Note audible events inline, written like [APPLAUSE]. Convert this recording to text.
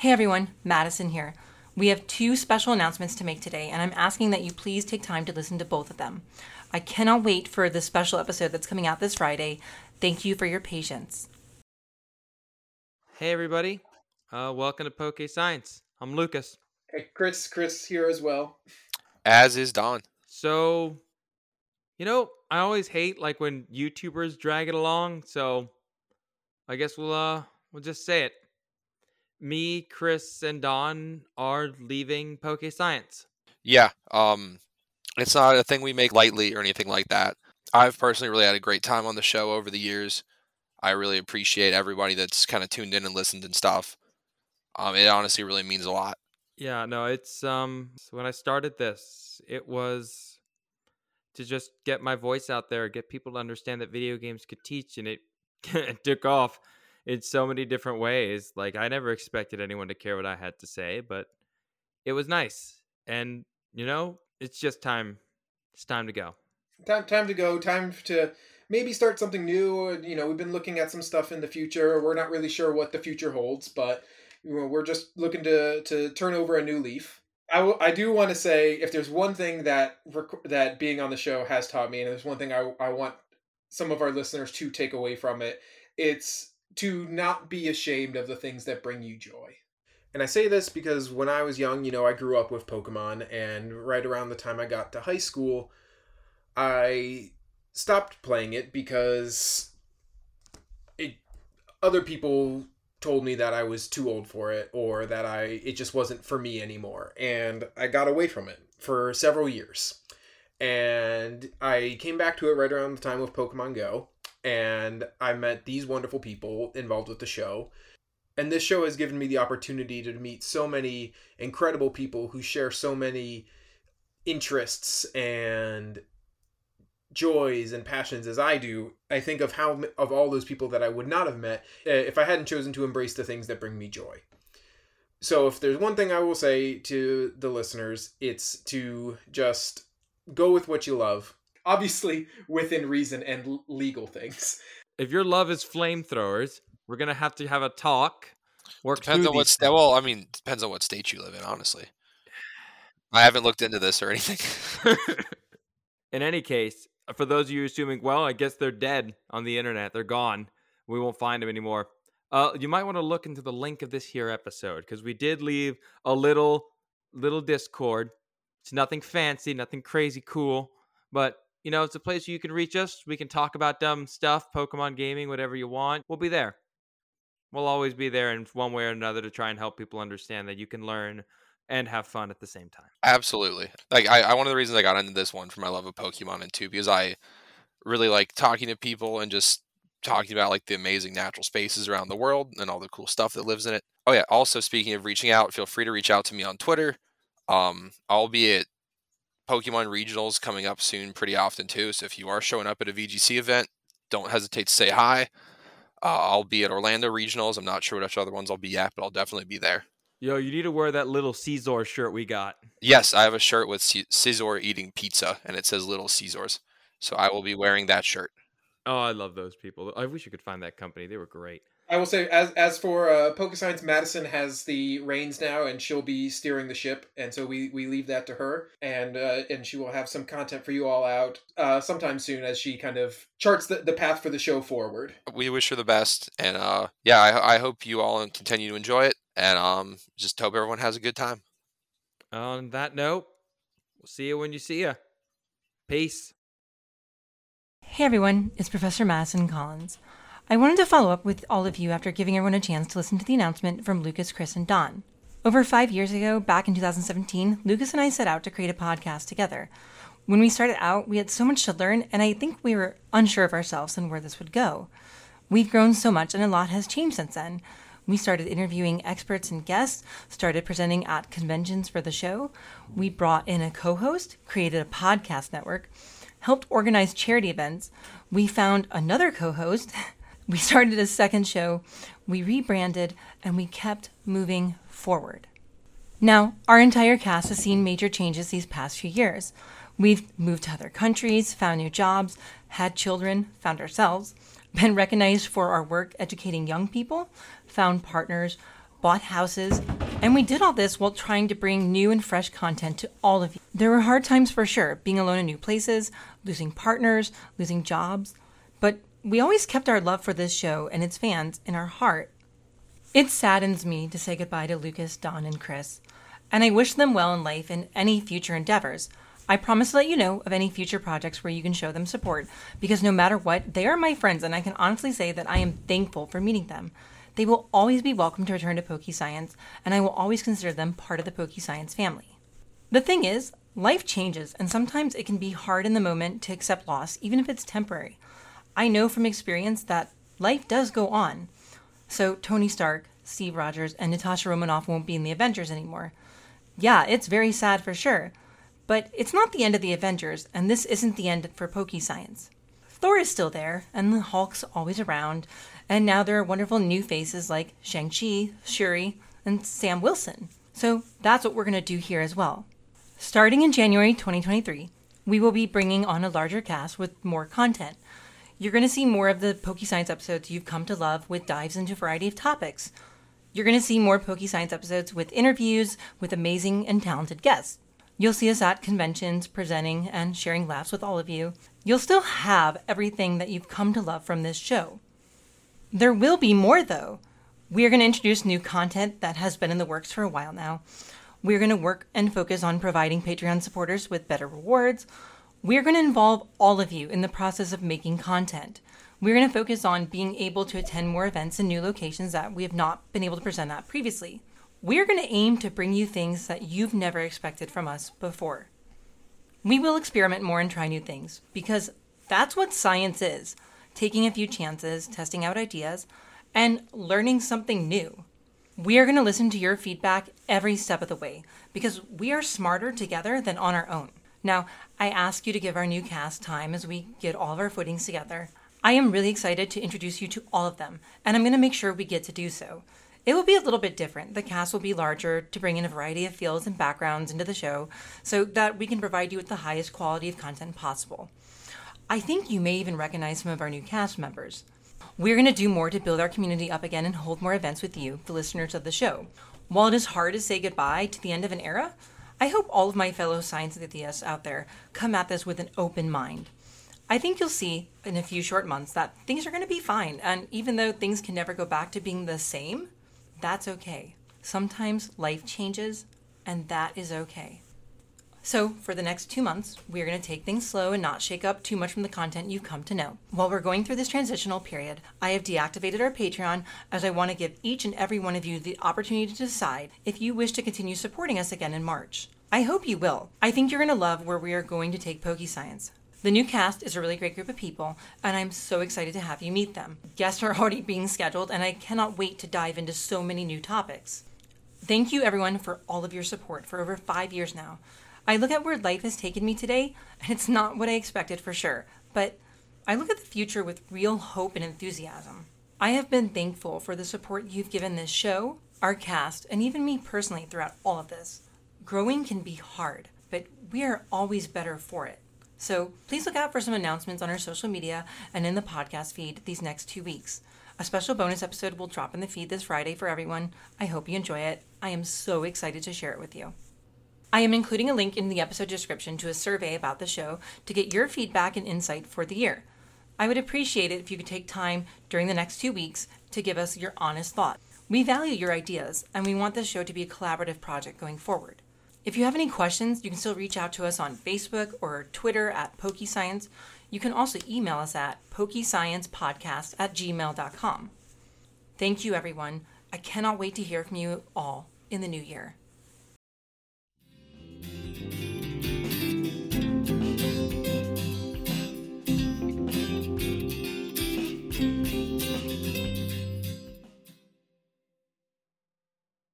Hey everyone, Madison here. We have two special announcements to make today, and I'm asking that you please take time to listen to both of them. I cannot wait for the special episode that's coming out this Friday. Thank you for your patience. Hey everybody, uh, welcome to Poke Science. I'm Lucas. Hey, Chris, Chris here as well. As is Don. So, you know, I always hate like when YouTubers drag it along. So, I guess we'll uh we'll just say it. Me, Chris, and Don are leaving Poke Science. Yeah, um, it's not a thing we make lightly or anything like that. I've personally really had a great time on the show over the years. I really appreciate everybody that's kind of tuned in and listened and stuff. Um, it honestly really means a lot. Yeah, no, it's um so when I started this, it was to just get my voice out there, get people to understand that video games could teach and it, it [LAUGHS] took off in so many different ways. Like I never expected anyone to care what I had to say, but it was nice. And you know, it's just time it's time to go. Time, time to go. Time to maybe start something new. You know, we've been looking at some stuff in the future. We're not really sure what the future holds, but we're just looking to to turn over a new leaf. I, w- I do want to say if there's one thing that rec- that being on the show has taught me, and there's one thing I I want some of our listeners to take away from it, it's to not be ashamed of the things that bring you joy. And I say this because when I was young, you know, I grew up with Pokemon, and right around the time I got to high school, I stopped playing it because it other people told me that I was too old for it or that I it just wasn't for me anymore and I got away from it for several years. And I came back to it right around the time of Pokemon Go and I met these wonderful people involved with the show. And this show has given me the opportunity to meet so many incredible people who share so many interests and joys and passions as I do, I think of how of all those people that I would not have met uh, if I hadn't chosen to embrace the things that bring me joy. So if there's one thing I will say to the listeners, it's to just go with what you love. Obviously, within reason and legal things. If your love is flamethrowers, we're gonna have to have a talk. Work depends on what state. Well, I mean, depends on what state you live in. Honestly, [SIGHS] I haven't looked into this or anything. [LAUGHS] in any case, for those of you assuming, well, I guess they're dead on the internet. They're gone. We won't find them anymore. Uh, you might want to look into the link of this here episode because we did leave a little little Discord. It's nothing fancy, nothing crazy cool, but you know, it's a place you can reach us. We can talk about dumb stuff, Pokemon gaming, whatever you want. We'll be there. We'll always be there in one way or another to try and help people understand that you can learn and have fun at the same time. Absolutely. Like I, I one of the reasons I got into this one for my love of Pokemon and two because I really like talking to people and just talking about like the amazing natural spaces around the world and all the cool stuff that lives in it. Oh yeah, also speaking of reaching out, feel free to reach out to me on Twitter. Um, I'll be at Pokemon regionals coming up soon pretty often too. So if you are showing up at a VGC event, don't hesitate to say hi. Uh, I'll be at Orlando regionals. I'm not sure which other ones I'll be at, but I'll definitely be there. Yo, you need to wear that little Caesar shirt we got. Yes, I have a shirt with Caesar eating pizza, and it says Little Caesars. So I will be wearing that shirt. Oh, I love those people. I wish you could find that company. They were great. I will say, as as for uh, Poke Science, Madison has the reins now, and she'll be steering the ship, and so we, we leave that to her, and uh, and she will have some content for you all out uh, sometime soon as she kind of charts the, the path for the show forward. We wish her the best, and uh, yeah, I, I hope you all continue to enjoy it, and um, just hope everyone has a good time. On that note, we'll see you when you see you. Peace. Hey everyone, it's Professor Madison Collins. I wanted to follow up with all of you after giving everyone a chance to listen to the announcement from Lucas, Chris, and Don. Over five years ago, back in 2017, Lucas and I set out to create a podcast together. When we started out, we had so much to learn, and I think we were unsure of ourselves and where this would go. We've grown so much, and a lot has changed since then. We started interviewing experts and guests, started presenting at conventions for the show. We brought in a co host, created a podcast network, helped organize charity events. We found another co host, We started a second show, we rebranded, and we kept moving forward. Now, our entire cast has seen major changes these past few years. We've moved to other countries, found new jobs, had children, found ourselves, been recognized for our work educating young people, found partners, bought houses, and we did all this while trying to bring new and fresh content to all of you. There were hard times for sure, being alone in new places, losing partners, losing jobs, but we always kept our love for this show and its fans in our heart. It saddens me to say goodbye to Lucas, Don, and Chris, and I wish them well in life and any future endeavors. I promise to let you know of any future projects where you can show them support, because no matter what, they are my friends, and I can honestly say that I am thankful for meeting them. They will always be welcome to return to Pokey Science, and I will always consider them part of the Pokey Science family. The thing is, life changes, and sometimes it can be hard in the moment to accept loss, even if it's temporary. I know from experience that life does go on. So, Tony Stark, Steve Rogers, and Natasha Romanoff won't be in the Avengers anymore. Yeah, it's very sad for sure, but it's not the end of the Avengers, and this isn't the end for Pokey Science. Thor is still there, and the Hulk's always around, and now there are wonderful new faces like Shang-Chi, Shuri, and Sam Wilson. So that's what we're going to do here as well. Starting in January 2023, we will be bringing on a larger cast with more content. You're going to see more of the Pokey Science episodes you've come to love with dives into a variety of topics. You're going to see more Pokey Science episodes with interviews with amazing and talented guests. You'll see us at conventions presenting and sharing laughs with all of you. You'll still have everything that you've come to love from this show. There will be more, though. We are going to introduce new content that has been in the works for a while now. We're going to work and focus on providing Patreon supporters with better rewards. We're going to involve all of you in the process of making content. We're going to focus on being able to attend more events in new locations that we have not been able to present at previously. We're going to aim to bring you things that you've never expected from us before. We will experiment more and try new things because that's what science is taking a few chances, testing out ideas, and learning something new. We are going to listen to your feedback every step of the way because we are smarter together than on our own. Now, I ask you to give our new cast time as we get all of our footings together. I am really excited to introduce you to all of them, and I'm going to make sure we get to do so. It will be a little bit different. The cast will be larger to bring in a variety of fields and backgrounds into the show so that we can provide you with the highest quality of content possible. I think you may even recognize some of our new cast members. We're going to do more to build our community up again and hold more events with you, the listeners of the show. While it is hard to say goodbye to the end of an era, I hope all of my fellow science enthusiasts out there come at this with an open mind. I think you'll see in a few short months that things are going to be fine, and even though things can never go back to being the same, that's okay. Sometimes life changes, and that is okay. So, for the next two months, we're going to take things slow and not shake up too much from the content you've come to know. While we're going through this transitional period, I have deactivated our Patreon as I want to give each and every one of you the opportunity to decide if you wish to continue supporting us again in March. I hope you will. I think you're going to love where we are going to take Science. The new cast is a really great group of people, and I'm so excited to have you meet them. Guests are [LAUGHS] already being scheduled, and I cannot wait to dive into so many new topics. Thank you, everyone, for all of your support for over five years now. I look at where life has taken me today, and it's not what I expected for sure, but I look at the future with real hope and enthusiasm. I have been thankful for the support you've given this show, our cast, and even me personally throughout all of this. Growing can be hard, but we are always better for it. So please look out for some announcements on our social media and in the podcast feed these next two weeks. A special bonus episode will drop in the feed this Friday for everyone. I hope you enjoy it. I am so excited to share it with you. I am including a link in the episode description to a survey about the show to get your feedback and insight for the year. I would appreciate it if you could take time during the next two weeks to give us your honest thoughts. We value your ideas, and we want this show to be a collaborative project going forward. If you have any questions, you can still reach out to us on Facebook or Twitter at PokeScience. You can also email us at pokesciencepodcast at gmail.com. Thank you, everyone. I cannot wait to hear from you all in the new year.